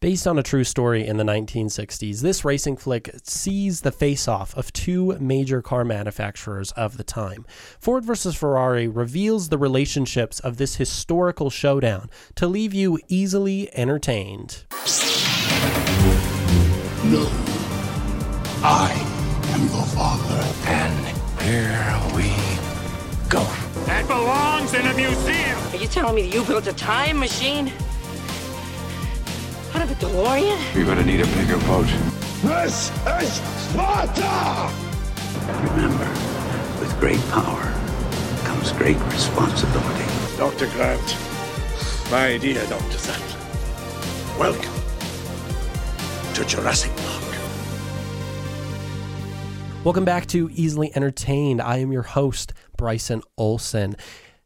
Based on a true story in the 1960s, this racing flick sees the face off of two major car manufacturers of the time. Ford versus Ferrari reveals the relationships of this historical showdown to leave you easily entertained. No. I am the father. And here we go. That belongs in a museum. Are you telling me you built a time machine? Out of a DeLorean? You're gonna need a bigger boat. This is Sparta! Remember, with great power comes great responsibility. Dr. Grant, my dear Dr. Sattler, welcome to Jurassic Park. Welcome back to Easily Entertained. I am your host, Bryson Olson,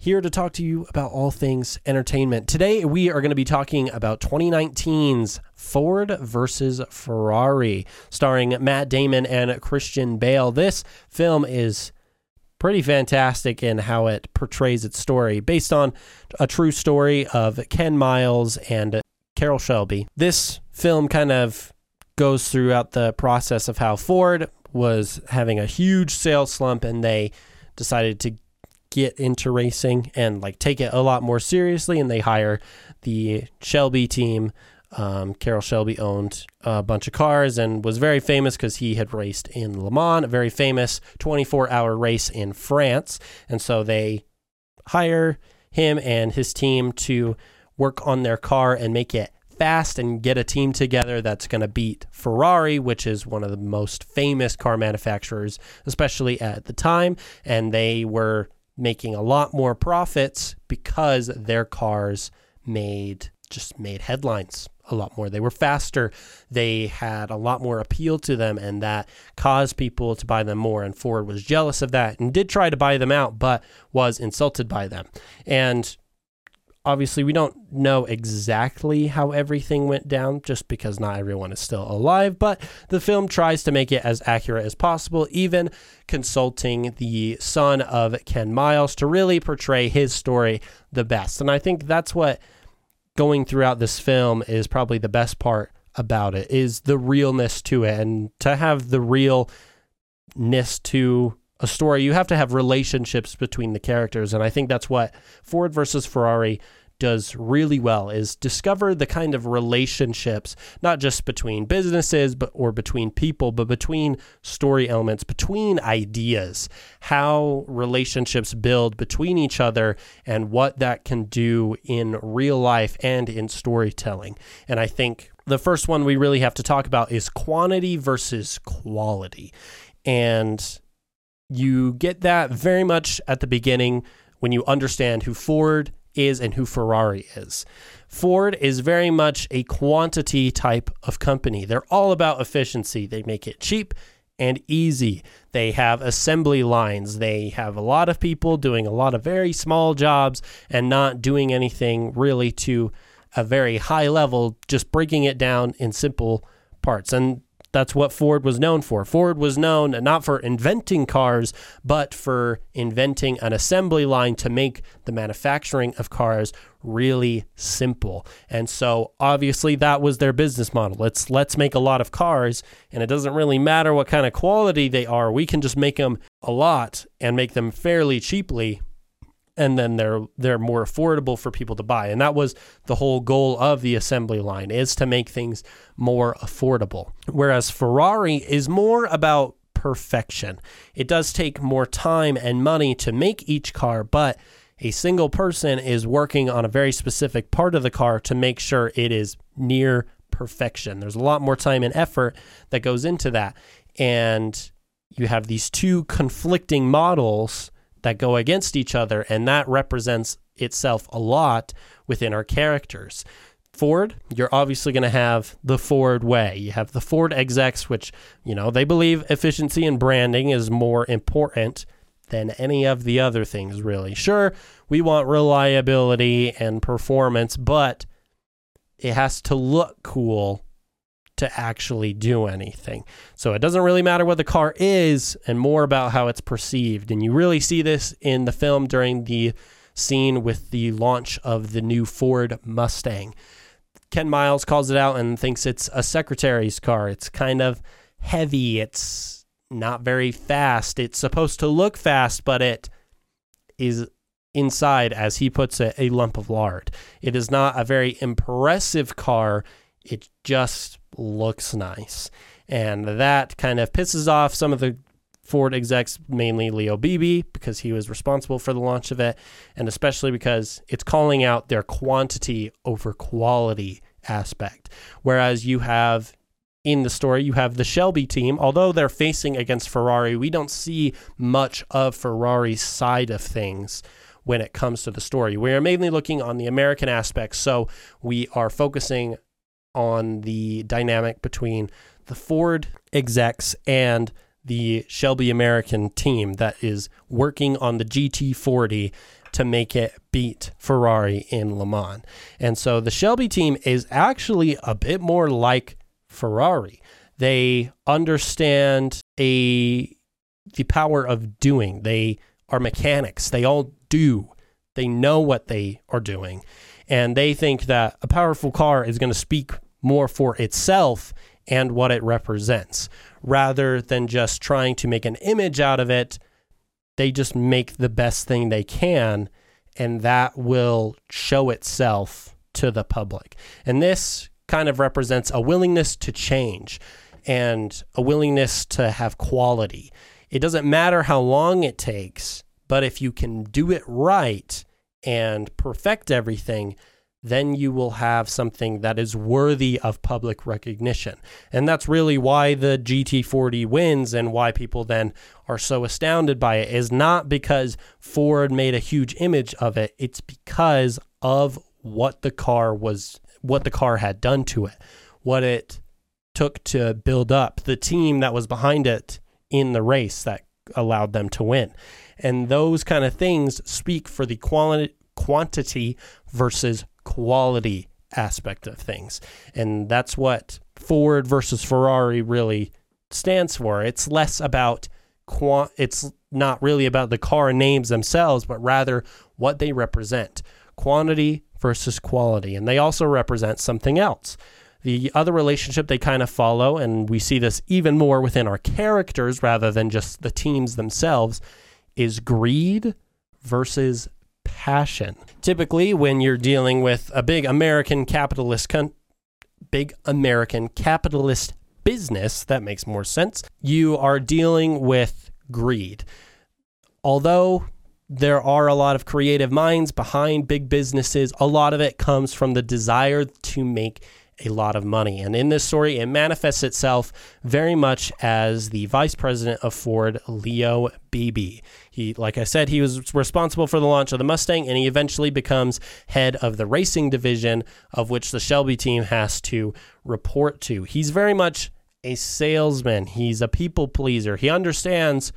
here to talk to you about all things entertainment. Today, we are going to be talking about 2019's Ford versus Ferrari, starring Matt Damon and Christian Bale. This film is pretty fantastic in how it portrays its story, based on a true story of Ken Miles and Carroll Shelby. This film kind of goes throughout the process of how Ford was having a huge sales slump and they decided to get into racing and like take it a lot more seriously and they hire the Shelby team um, Carroll Shelby owned a bunch of cars and was very famous because he had raced in Le Mans, a very famous 24 hour race in France. And so they hire him and his team to work on their car and make it fast and get a team together that's going to beat Ferrari, which is one of the most famous car manufacturers, especially at the time. And they were making a lot more profits because their cars made just made headlines a lot more. They were faster. They had a lot more appeal to them, and that caused people to buy them more. And Ford was jealous of that and did try to buy them out, but was insulted by them. And obviously we don't know exactly how everything went down just because not everyone is still alive but the film tries to make it as accurate as possible even consulting the son of ken miles to really portray his story the best. And i think that's what going throughout this film is probably the best part about it is the realness to it. And to have the realness to a story, you have to have relationships between the characters. And I think that's what Ford versus Ferrari does really well is discover the kind of relationships not just between businesses but or between people but between story elements between ideas how relationships build between each other and what that can do in real life and in storytelling and i think the first one we really have to talk about is quantity versus quality and you get that very much at the beginning when you understand who Ford is and who Ferrari is. Ford is very much a quantity type of company. They're all about efficiency. They make it cheap and easy. They have assembly lines. They have a lot of people doing a lot of very small jobs and not doing anything really to a very high level, just breaking it down in simple parts. And that's what Ford was known for. Ford was known not for inventing cars, but for inventing an assembly line to make the manufacturing of cars really simple. And so obviously that was their business model. Let's let's make a lot of cars and it doesn't really matter what kind of quality they are. We can just make them a lot and make them fairly cheaply and then they're they're more affordable for people to buy. And that was the whole goal of the assembly line is to make things more affordable. Whereas Ferrari is more about perfection. It does take more time and money to make each car, but a single person is working on a very specific part of the car to make sure it is near perfection. There's a lot more time and effort that goes into that. And you have these two conflicting models that go against each other, and that represents itself a lot within our characters. Ford, you're obviously going to have the Ford way. You have the Ford execs, which, you know, they believe efficiency and branding is more important than any of the other things, really. Sure, we want reliability and performance, but it has to look cool to actually do anything. So it doesn't really matter what the car is and more about how it's perceived. And you really see this in the film during the scene with the launch of the new Ford Mustang. Ken Miles calls it out and thinks it's a secretary's car. It's kind of heavy. It's not very fast. It's supposed to look fast, but it is inside, as he puts it, a lump of lard. It is not a very impressive car. It just looks nice. And that kind of pisses off some of the Ford execs, mainly Leo Beebe, because he was responsible for the launch of it, and especially because it's calling out their quantity over quality aspect. Whereas you have in the story, you have the Shelby team. Although they're facing against Ferrari, we don't see much of Ferrari's side of things when it comes to the story. We are mainly looking on the American aspects, so we are focusing on the dynamic between the Ford execs and the Shelby American team that is working on the GT40 to make it beat Ferrari in Le Mans. And so the Shelby team is actually a bit more like Ferrari. They understand a the power of doing. They are mechanics. They all do. They know what they are doing. And they think that a powerful car is going to speak more for itself and what it represents rather than just trying to make an image out of it. They just make the best thing they can, and that will show itself to the public. And this kind of represents a willingness to change and a willingness to have quality. It doesn't matter how long it takes, but if you can do it right and perfect everything, then you will have something that is worthy of public recognition. And that's really why the GT40 wins and why people then are so astounded by it is not because Ford made a huge image of it, it's because of what the car was what the car had done to it, what it took to build up, the team that was behind it in the race that allowed them to win. And those kind of things speak for the quality quantity versus quality aspect of things. And that's what Ford versus Ferrari really stands for. It's less about quant it's not really about the car names themselves, but rather what they represent. Quantity versus quality. And they also represent something else. The other relationship they kind of follow, and we see this even more within our characters rather than just the teams themselves, is greed versus passion. Typically, when you're dealing with a big American capitalist con- big American capitalist business, that makes more sense. You are dealing with greed. Although there are a lot of creative minds behind big businesses, a lot of it comes from the desire to make a lot of money. And in this story, it manifests itself very much as the vice president of Ford, Leo Beebe. He, like I said, he was responsible for the launch of the Mustang, and he eventually becomes head of the racing division, of which the Shelby team has to report to. He's very much a salesman. He's a people pleaser. He understands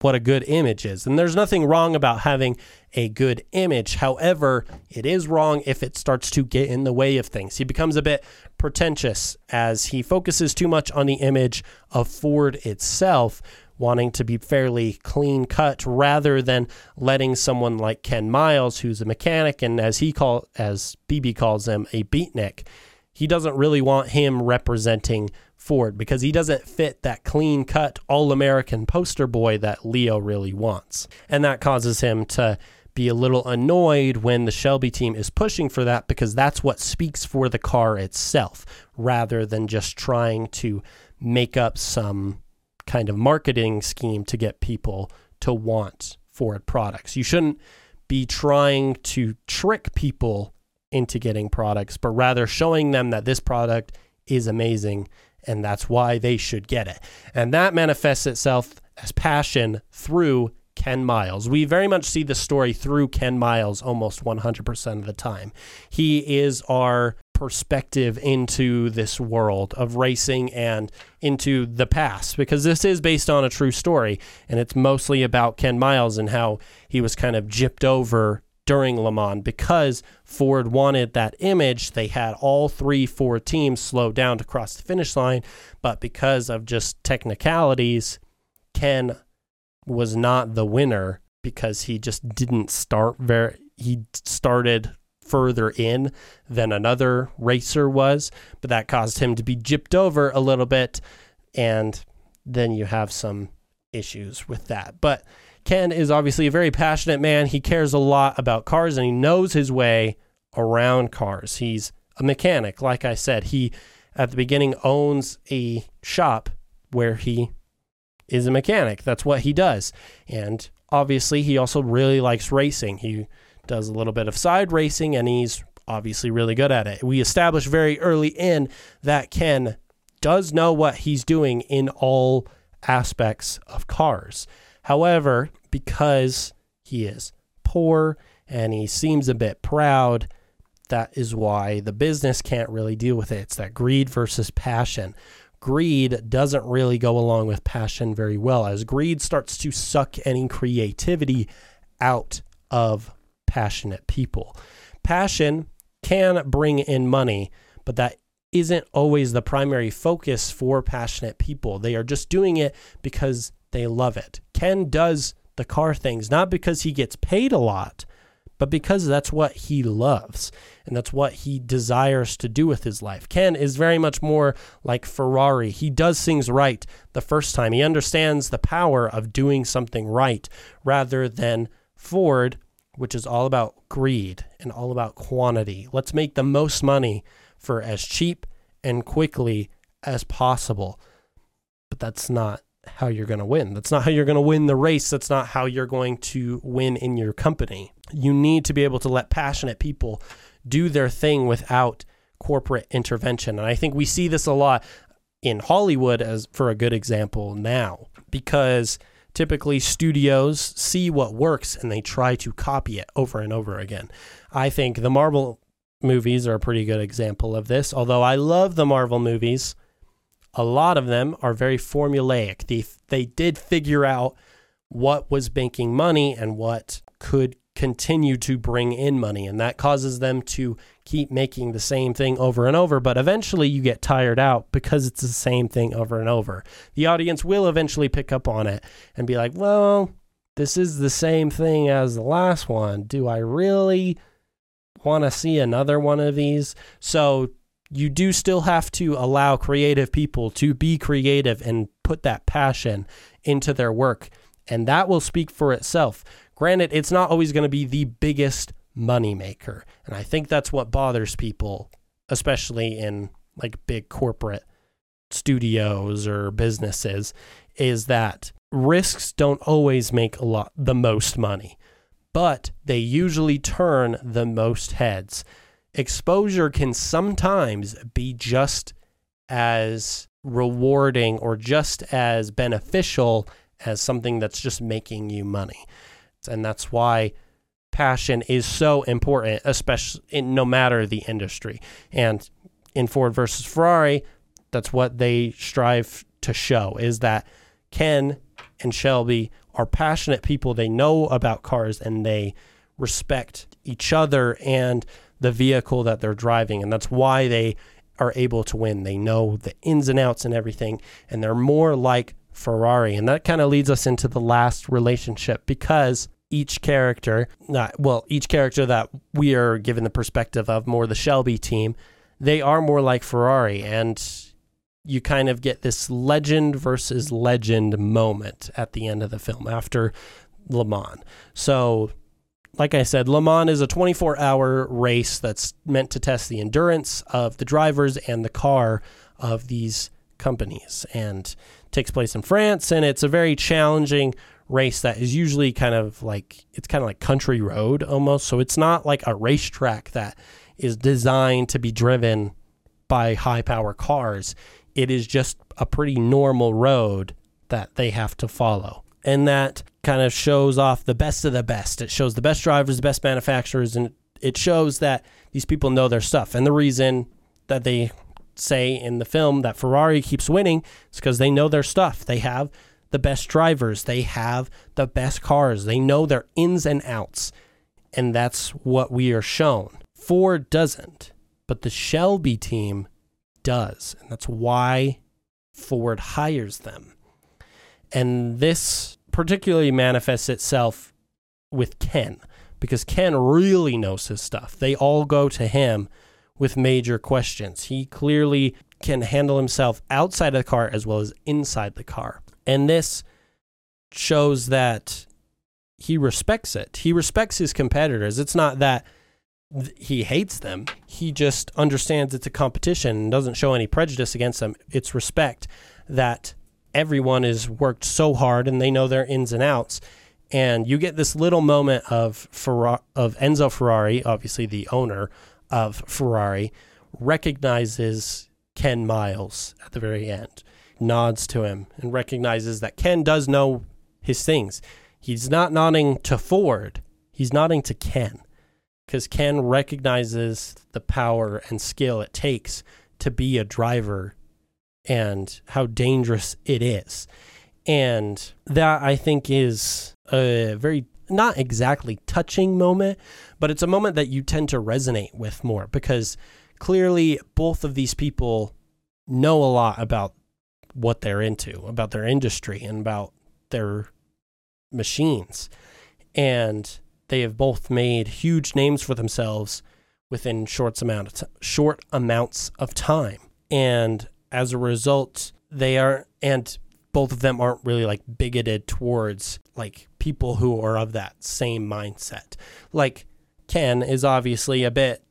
what a good image is. And there's nothing wrong about having a good image. However, it is wrong if it starts to get in the way of things. He becomes a bit pretentious as he focuses too much on the image of Ford itself, wanting to be fairly clean cut rather than letting someone like Ken Miles, who's a mechanic and as he call as Beebe calls him, a beatnik, he doesn't really want him representing Ford because he doesn't fit that clean cut all American poster boy that Leo really wants. And that causes him to be a little annoyed when the Shelby team is pushing for that because that's what speaks for the car itself rather than just trying to make up some kind of marketing scheme to get people to want Ford products. You shouldn't be trying to trick people into getting products, but rather showing them that this product is amazing and that's why they should get it. And that manifests itself as passion through Ken Miles. We very much see the story through Ken Miles almost 100% of the time. He is our perspective into this world of racing and into the past because this is based on a true story and it's mostly about Ken Miles and how he was kind of gypped over during Le Mans because Ford wanted that image. They had all three Ford teams slow down to cross the finish line, but because of just technicalities, Ken was not the winner because he just didn't start very he started further in than another racer was, but that caused him to be gypped over a little bit. And then you have some issues with that. But Ken is obviously a very passionate man. He cares a lot about cars and he knows his way around cars. He's a mechanic. Like I said, he at the beginning owns a shop where he is a mechanic. That's what he does. And obviously, he also really likes racing. He does a little bit of side racing and he's obviously really good at it. We established very early in that Ken does know what he's doing in all aspects of cars. However, because he is poor and he seems a bit proud, that is why the business can't really deal with it. It's that greed versus passion. Greed doesn't really go along with passion very well, as greed starts to suck any creativity out of passionate people. Passion can bring in money, but that isn't always the primary focus for passionate people. They are just doing it because they love it. Ken does the car things not because he gets paid a lot, but because that's what he loves and that's what he desires to do with his life. Ken is very much more like Ferrari. He does things right the first time. He understands the power of doing something right rather than Ford, which is all about greed and all about quantity. Let's make the most money for as cheap and quickly as possible. But that's not how you're going to win. That's not how you're going to win the race. That's not how you're going to win in your company. You need to be able to let passionate people do their thing without corporate intervention. And I think we see this a lot in Hollywood as for a good example now because typically studios see what works and they try to copy it over and over again. I think the Marvel movies are a pretty good example of this. Although I love the Marvel movies, a lot of them are very formulaic. They they did figure out what was making money and what could continue to bring in money and that causes them to keep making the same thing over and over but eventually you get tired out because it's the same thing over and over the audience will eventually pick up on it and be like well this is the same thing as the last one do i really want to see another one of these so you do still have to allow creative people to be creative and put that passion into their work. And that will speak for itself. Granted, it's not always going to be the biggest money maker. And I think that's what bothers people, especially in like big corporate studios or businesses, is that risks don't always make a lot the most money, but they usually turn the most heads exposure can sometimes be just as rewarding or just as beneficial as something that's just making you money. And that's why passion is so important, especially in no matter the industry. And in Ford versus Ferrari, that's what they strive to show is that Ken and Shelby are passionate people. They know about cars and they respect each other and the vehicle that they're driving. And that's why they are able to win. They know the ins and outs and everything. And they're more like Ferrari. And that kind of leads us into the last relationship because each character, not, well, each character that we are given the perspective of, more the Shelby team, they are more like Ferrari. And you kind of get this legend versus legend moment at the end of the film after Le Mans. So like I said, Le Mans is a 24 hour race that's meant to test the endurance of the drivers and the car of these companies and takes place in France. And it's a very challenging race that is usually kind of like, it's kind of like country road almost. So it's not like a racetrack that is designed to be driven by high power cars. It is just a pretty normal road that they have to follow. And that kind of shows off the best of the best. It shows the best drivers, the best manufacturers, and it shows that these people know their stuff. And the reason that they say in the film that Ferrari keeps winning is because they know their stuff. They have the best drivers, they have the best cars, they know their ins and outs. And that's what we are shown. Ford doesn't, but the Shelby team does. And that's why Ford hires them. And this particularly manifests itself with Ken because Ken really knows his stuff. They all go to him with major questions. He clearly can handle himself outside of the car as well as inside the car. And this shows that he respects it. He respects his competitors. It's not that he hates them. He just understands it's a competition and doesn't show any prejudice against them. It's respect that everyone has worked so hard and they know their ins and outs. And you get this little moment of Ferra- of Enzo Ferrari, obviously the owner of Ferrari, recognizes Ken Miles at the very end, nods to him, and recognizes that Ken does know his things. He's not nodding to Ford, he's nodding to Ken because Ken recognizes the power and skill it takes to be a driver and how dangerous it is. And that I think is a very not exactly touching moment, but it's a moment that you tend to resonate with more because clearly both of these people know a lot about what they're into, about their industry, and about their machines. And they have both made huge names for themselves within short amount of t- short amounts of time. And as a result, they are and both of them aren't really like bigoted towards like people who are of that same mindset. Like Ken is obviously a bit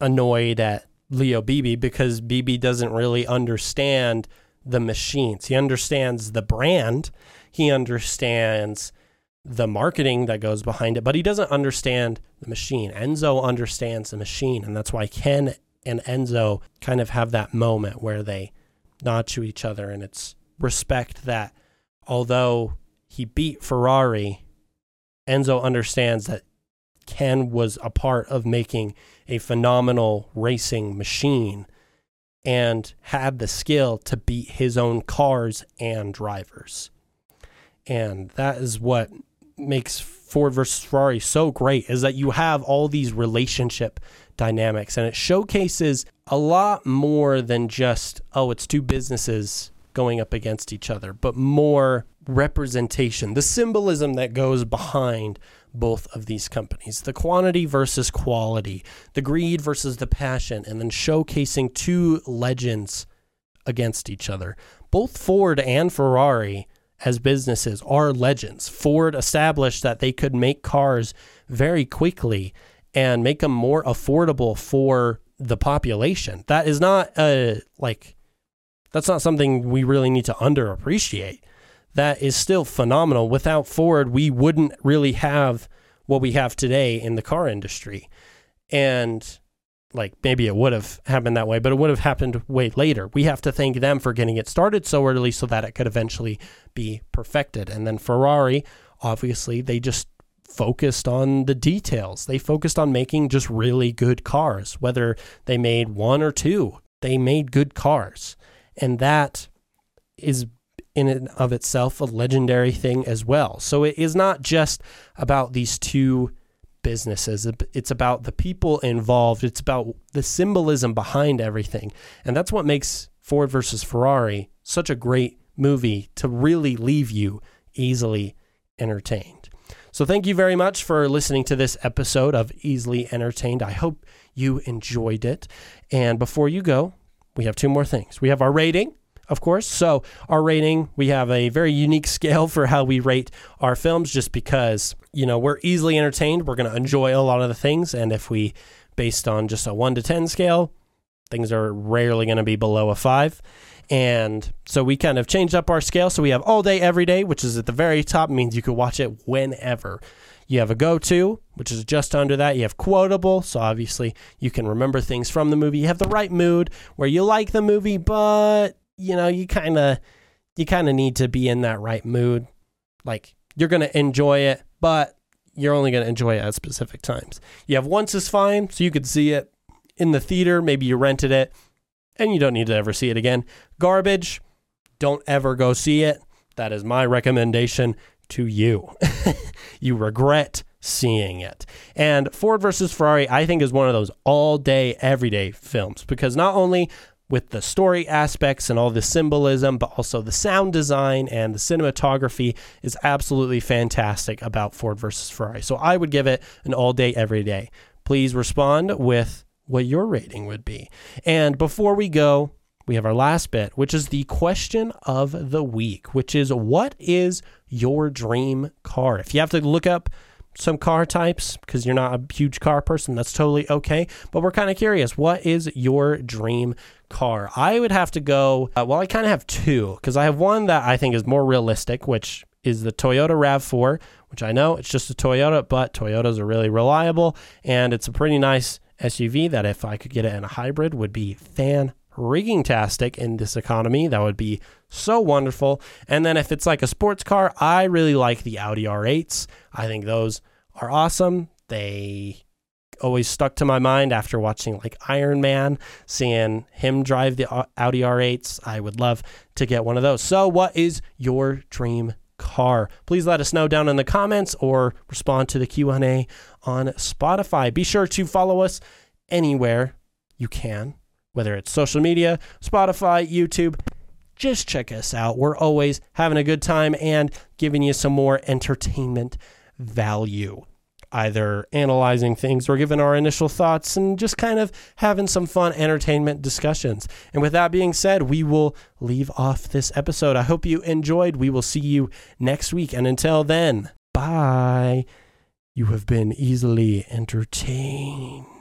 annoyed at Leo Beebe because Beebe doesn't really understand the machines. He understands the brand, he understands the marketing that goes behind it, but he doesn't understand the machine. Enzo understands the machine, and that's why Ken and Enzo kind of have that moment where they nod to each other, and it's respect that although he beat Ferrari, Enzo understands that Ken was a part of making a phenomenal racing machine and had the skill to beat his own cars and drivers. And that is what makes Ford versus Ferrari so great is that you have all these relationship dynamics and it showcases a lot more than just oh it's two businesses going up against each other but more representation the symbolism that goes behind both of these companies the quantity versus quality the greed versus the passion and then showcasing two legends against each other both Ford and Ferrari as businesses are legends. Ford established that they could make cars very quickly and make them more affordable for the population. That is not a like that's not something we really need to underappreciate. That is still phenomenal. Without Ford, we wouldn't really have what we have today in the car industry. And like maybe it would have happened that way, but it would have happened way later. We have to thank them for getting it started so early so that it could eventually be perfected. And then Ferrari, obviously, they just focused on the details. They focused on making just really good cars, whether they made one or two, they made good cars. And that is in and of itself a legendary thing as well. So it is not just about these two businesses. It's about the people involved. It's about the symbolism behind everything. And that's what makes Ford versus Ferrari such a great movie to really leave you easily entertained. So, thank you very much for listening to this episode of Easily Entertained. I hope you enjoyed it. And before you go, we have two more things. We have our rating, of course. So, our rating, we have a very unique scale for how we rate our films just because, you know, we're easily entertained. We're going to enjoy a lot of the things. And if we, based on just a one to 10 scale, things are rarely going to be below a five. And so we kind of changed up our scale. So we have all day, every day, which is at the very top, means you can watch it whenever. You have a go to, which is just under that. You have quotable, so obviously you can remember things from the movie. You have the right mood where you like the movie, but you know, you kind of you kind of need to be in that right mood. Like you're going to enjoy it, but you're only going to enjoy it at specific times. You have once is fine, so you could see it in the theater, maybe you rented it and you don't need to ever see it again. Garbage, don't ever go see it. That is my recommendation to you. you regret seeing it. And Ford versus Ferrari, I think, is one of those all day, everyday films because not only with the story aspects and all the symbolism, but also the sound design and the cinematography is absolutely fantastic about Ford versus Ferrari. So I would give it an all day, every day. Please respond with what your rating would be. And before we go, we have our last bit, which is the question of the week, which is what is your dream car? If you have to look up some car types because you're not a huge car person, that's totally okay. But we're kind of curious what is your dream car? I would have to go, uh, well, I kind of have two because I have one that I think is more realistic, which is the Toyota RAV4, which I know it's just a Toyota, but Toyotas are really reliable and it's a pretty nice SUV that if I could get it in a hybrid would be fan rigging tastic in this economy. That would be so wonderful. And then if it's like a sports car, I really like the Audi R8s. I think those are awesome. They always stuck to my mind after watching like Iron Man, seeing him drive the Audi R8s. I would love to get one of those. So, what is your dream car? Please let us know down in the comments or respond to the Q&A on Spotify. Be sure to follow us anywhere you can whether it's social media, Spotify, YouTube. Just check us out. We're always having a good time and giving you some more entertainment value. Either analyzing things or giving our initial thoughts and just kind of having some fun entertainment discussions. And with that being said, we will leave off this episode. I hope you enjoyed. We will see you next week. And until then, bye. You have been easily entertained.